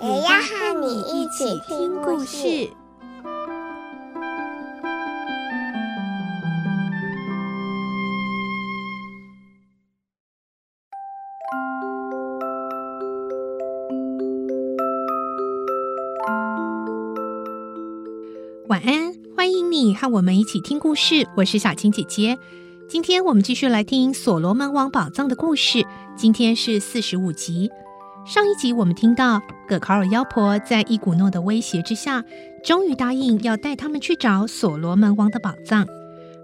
也要和你一起听故事。晚安，欢迎你和我们一起听故事。我是小青姐姐。今天我们继续来听《所罗门王宝藏》的故事。今天是四十五集。上一集我们听到葛考尔妖婆在伊古诺的威胁之下，终于答应要带他们去找所罗门王的宝藏。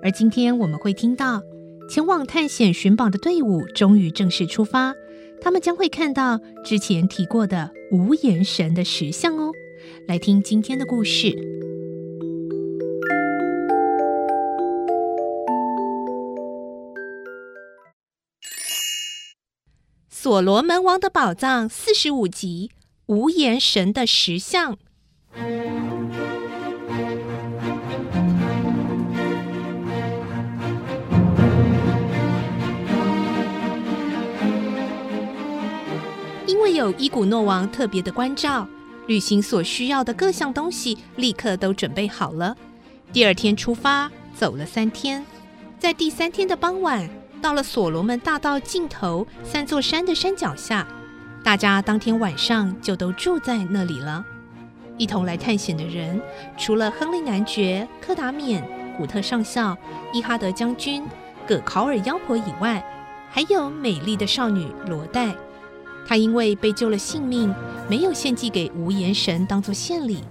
而今天我们会听到前往探险寻宝的队伍终于正式出发，他们将会看到之前提过的无言神的石像哦。来听今天的故事。所罗门王的宝藏四十五集：无言神的石像。因为有伊古诺王特别的关照，旅行所需要的各项东西立刻都准备好了。第二天出发，走了三天，在第三天的傍晚。到了所罗门大道尽头三座山的山脚下，大家当天晚上就都住在那里了。一同来探险的人，除了亨利男爵、柯达冕、古特上校、伊哈德将军、葛考尔妖婆以外，还有美丽的少女罗黛。她因为被救了性命，没有献祭给无言神当做献礼，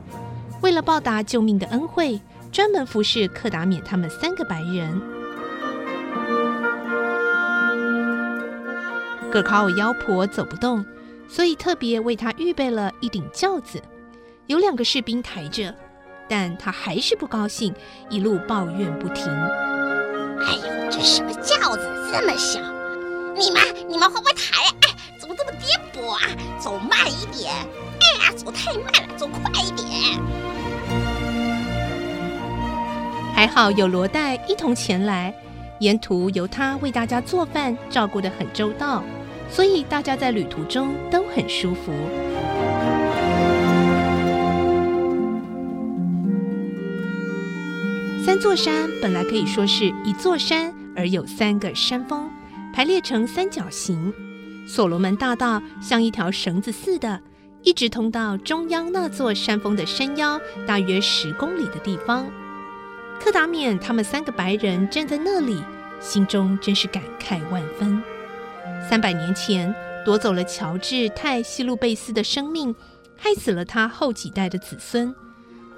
为了报答救命的恩惠，专门服侍柯达冕他们三个白人。葛考尔妖婆走不动，所以特别为她预备了一顶轿子，有两个士兵抬着，但她还是不高兴，一路抱怨不停。哎呦，这什么轿子这么小？你们你们会不会抬？哎，怎么这么颠簸啊？走慢一点！哎呀，走太慢了，走快一点！还好有罗黛一同前来，沿途由他为大家做饭，照顾得很周到。所以大家在旅途中都很舒服。三座山本来可以说是一座山，而有三个山峰，排列成三角形。所罗门大道像一条绳子似的，一直通到中央那座山峰的山腰，大约十公里的地方。柯达免他们三个白人站在那里，心中真是感慨万分。三百年前夺走了乔治泰西路贝斯的生命，害死了他后几代的子孙。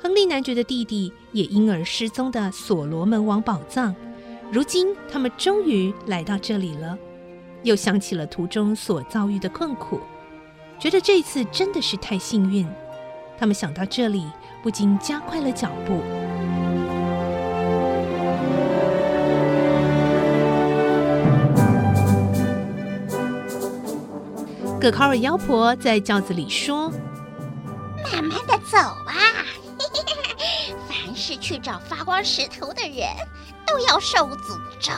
亨利男爵的弟弟也因而失踪的所罗门王宝藏，如今他们终于来到这里了。又想起了途中所遭遇的困苦，觉得这次真的是太幸运。他们想到这里，不禁加快了脚步。葛考尔妖婆在轿子里说：“慢慢的走吧，凡是去找发光石头的人都要受诅咒，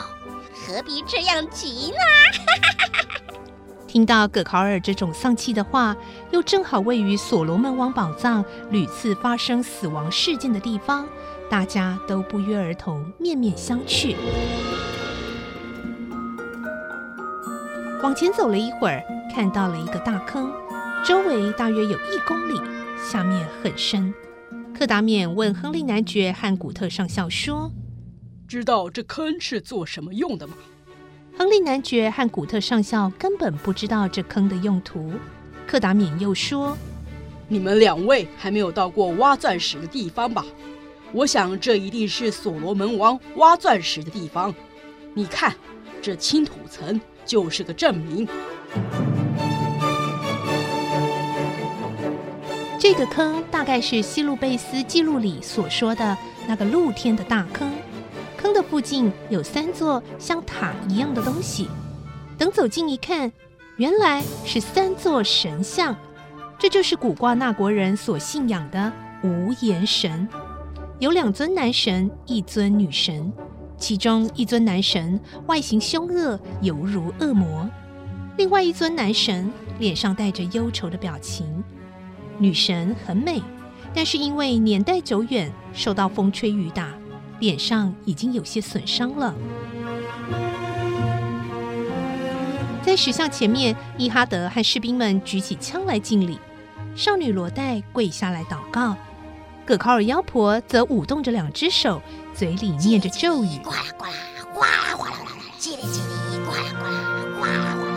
何必这样急呢？” 听到葛考尔这种丧气的话，又正好位于所罗门王宝藏屡次发生死亡事件的地方，大家都不约而同面面相觑。往前走了一会儿。看到了一个大坑，周围大约有一公里，下面很深。柯达冕问亨利男爵和古特上校说：“知道这坑是做什么用的吗？”亨利男爵和古特上校根本不知道这坑的用途。柯达冕又说：“你们两位还没有到过挖钻石的地方吧？我想这一定是所罗门王挖钻石的地方。你看，这青土层就是个证明。”这个坑大概是希路贝斯记录里所说的那个露天的大坑。坑的附近有三座像塔一样的东西。等走近一看，原来是三座神像。这就是古瓜纳国人所信仰的无言神。有两尊男神，一尊女神。其中一尊男神外形凶恶，犹如恶魔；另外一尊男神脸上带着忧愁的表情。女神很美，但是因为年代久远，受到风吹雨打，脸上已经有些损伤了。在石像前面，伊哈德和士兵们举起枪来敬礼，少女罗黛跪下来祷告。葛考尔妖婆则舞动着两只手，嘴里念着咒语：呱啦呱啦，呱啦呱啦，叽里叽里，呱啦呱啦，呱啦呱啦。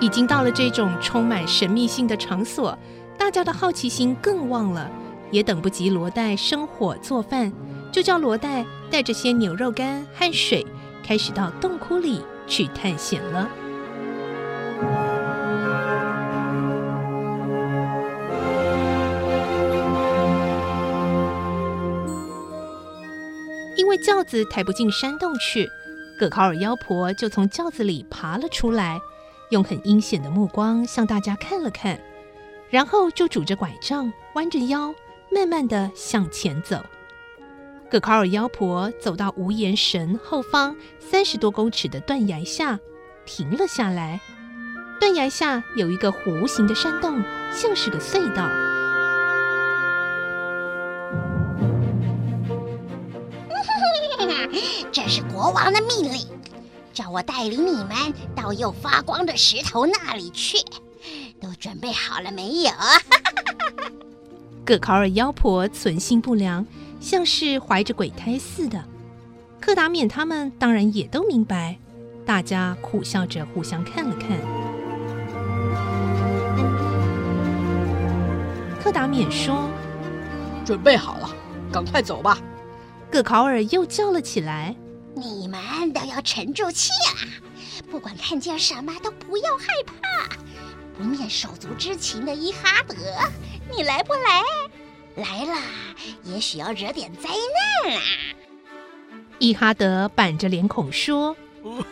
已经到了这种充满神秘性的场所，大家的好奇心更旺了，也等不及罗黛生火做饭，就叫罗黛带着些牛肉干和水，开始到洞窟里去探险了。轿子抬不进山洞去，葛考尔妖婆就从轿子里爬了出来，用很阴险的目光向大家看了看，然后就拄着拐杖，弯着腰，慢慢地向前走。葛考尔妖婆走到无言神后方三十多公尺的断崖下，停了下来。断崖下有一个弧形的山洞，像是个隧道。国王的命令，叫我带领你们到又发光的石头那里去。都准备好了没有？葛考尔妖婆存心不良，像是怀着鬼胎似的。克达缅他们当然也都明白，大家苦笑着互相看了看。克达缅说：“准备好了，赶快走吧。”葛考尔又叫了起来：“你们都要沉住气啊！不管看见什么都不要害怕。不念手足之情的伊哈德，你来不来？来了，也许要惹点灾难啊！”伊哈德板着脸孔说：“我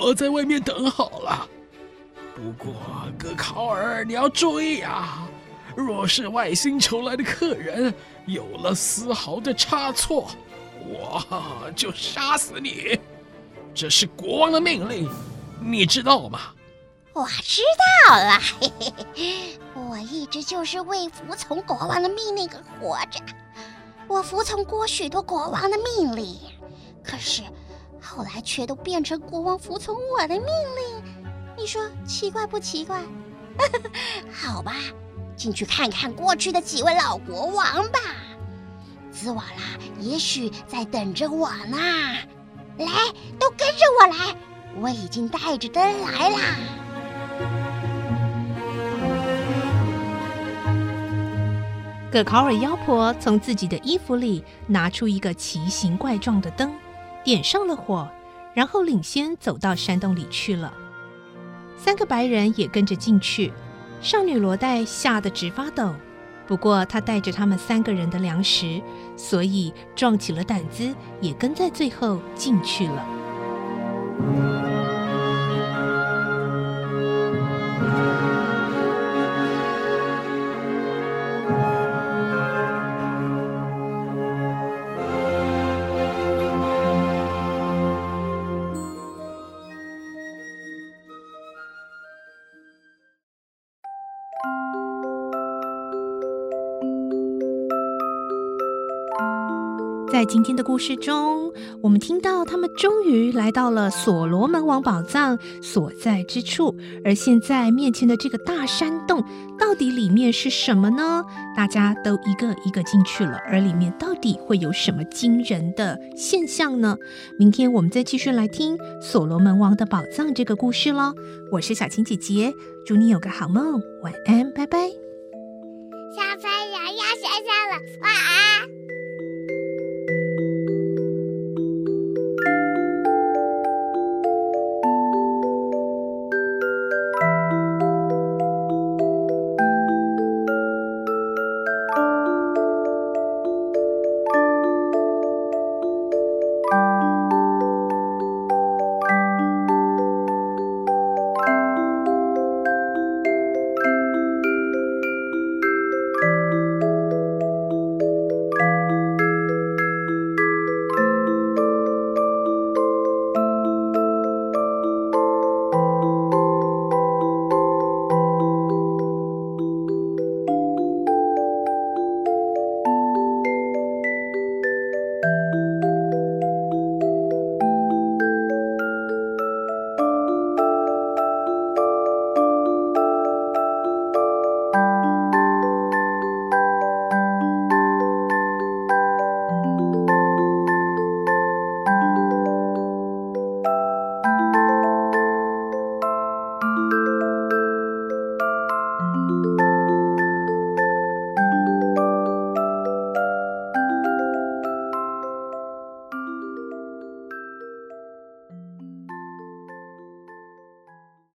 我在外面等好了。不过格考尔，你要注意啊！若是外星球来的客人……”有了丝毫的差错，我就杀死你。这是国王的命令，你知道吗？我知道了，嘿嘿嘿，我一直就是为服从国王的命令而活着。我服从过许多国王的命令，可是后来却都变成国王服从我的命令。你说奇怪不奇怪？好吧。进去看看过去的几位老国王吧，兹瓦拉也许在等着我呢。来，都跟着我来，我已经带着灯来啦。葛考尔妖婆从自己的衣服里拿出一个奇形怪状的灯，点上了火，然后领先走到山洞里去了。三个白人也跟着进去。少女罗黛吓得直发抖，不过他带着他们三个人的粮食，所以壮起了胆子，也跟在最后进去了。在今天的故事中，我们听到他们终于来到了所罗门王宝藏所在之处，而现在面前的这个大山洞，到底里面是什么呢？大家都一个一个进去了，而里面到底会有什么惊人的现象呢？明天我们再继续来听所罗门王的宝藏这个故事喽。我是小青姐姐，祝你有个好梦，晚安，拜拜。小朋友要睡觉了，晚安。